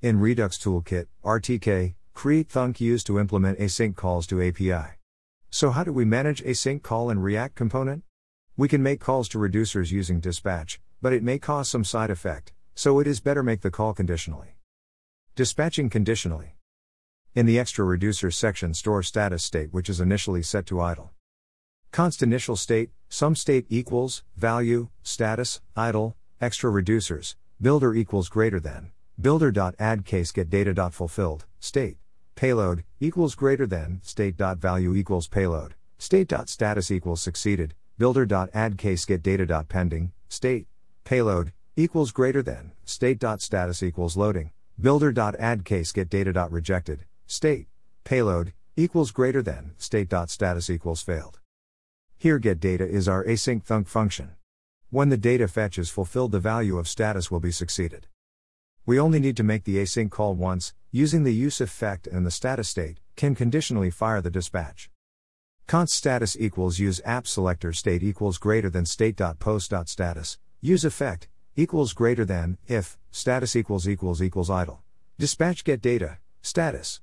In Redux Toolkit, RTK, create thunk used to implement async calls to API. So how do we manage async call in React component? We can make calls to reducers using dispatch, but it may cause some side effect, so it is better make the call conditionally. Dispatching conditionally. In the extra reducers section store status state which is initially set to idle. Const initial state, some state equals, value, status, idle, extra reducers, builder equals greater than, builder.add case get data.fulfilled, state, payload, equals greater than, state.value equals payload, state.status equals succeeded, builder.add case get data.pending, state, payload, equals greater than, state.status equals loading, builder.add case get data.rejected, state, payload, equals greater than, state.status equals failed. Here get data is our async thunk function. When the data fetch is fulfilled the value of status will be succeeded. We only need to make the async call once, using the use effect and the status state, can conditionally fire the dispatch. Const status equals use app selector state equals greater than state.post.status, use effect, equals greater than, if, status equals equals equals idle. Dispatch get data, status.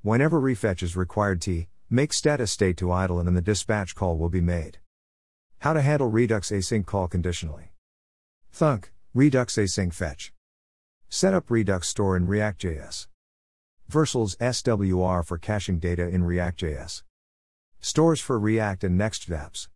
Whenever refetch is required T, make status state to idle and then the dispatch call will be made. How to handle Redux async call conditionally. Thunk, Redux async fetch. Set up Redux store in React.js. Vercels SWR for caching data in React.js. Stores for React and Next.apps.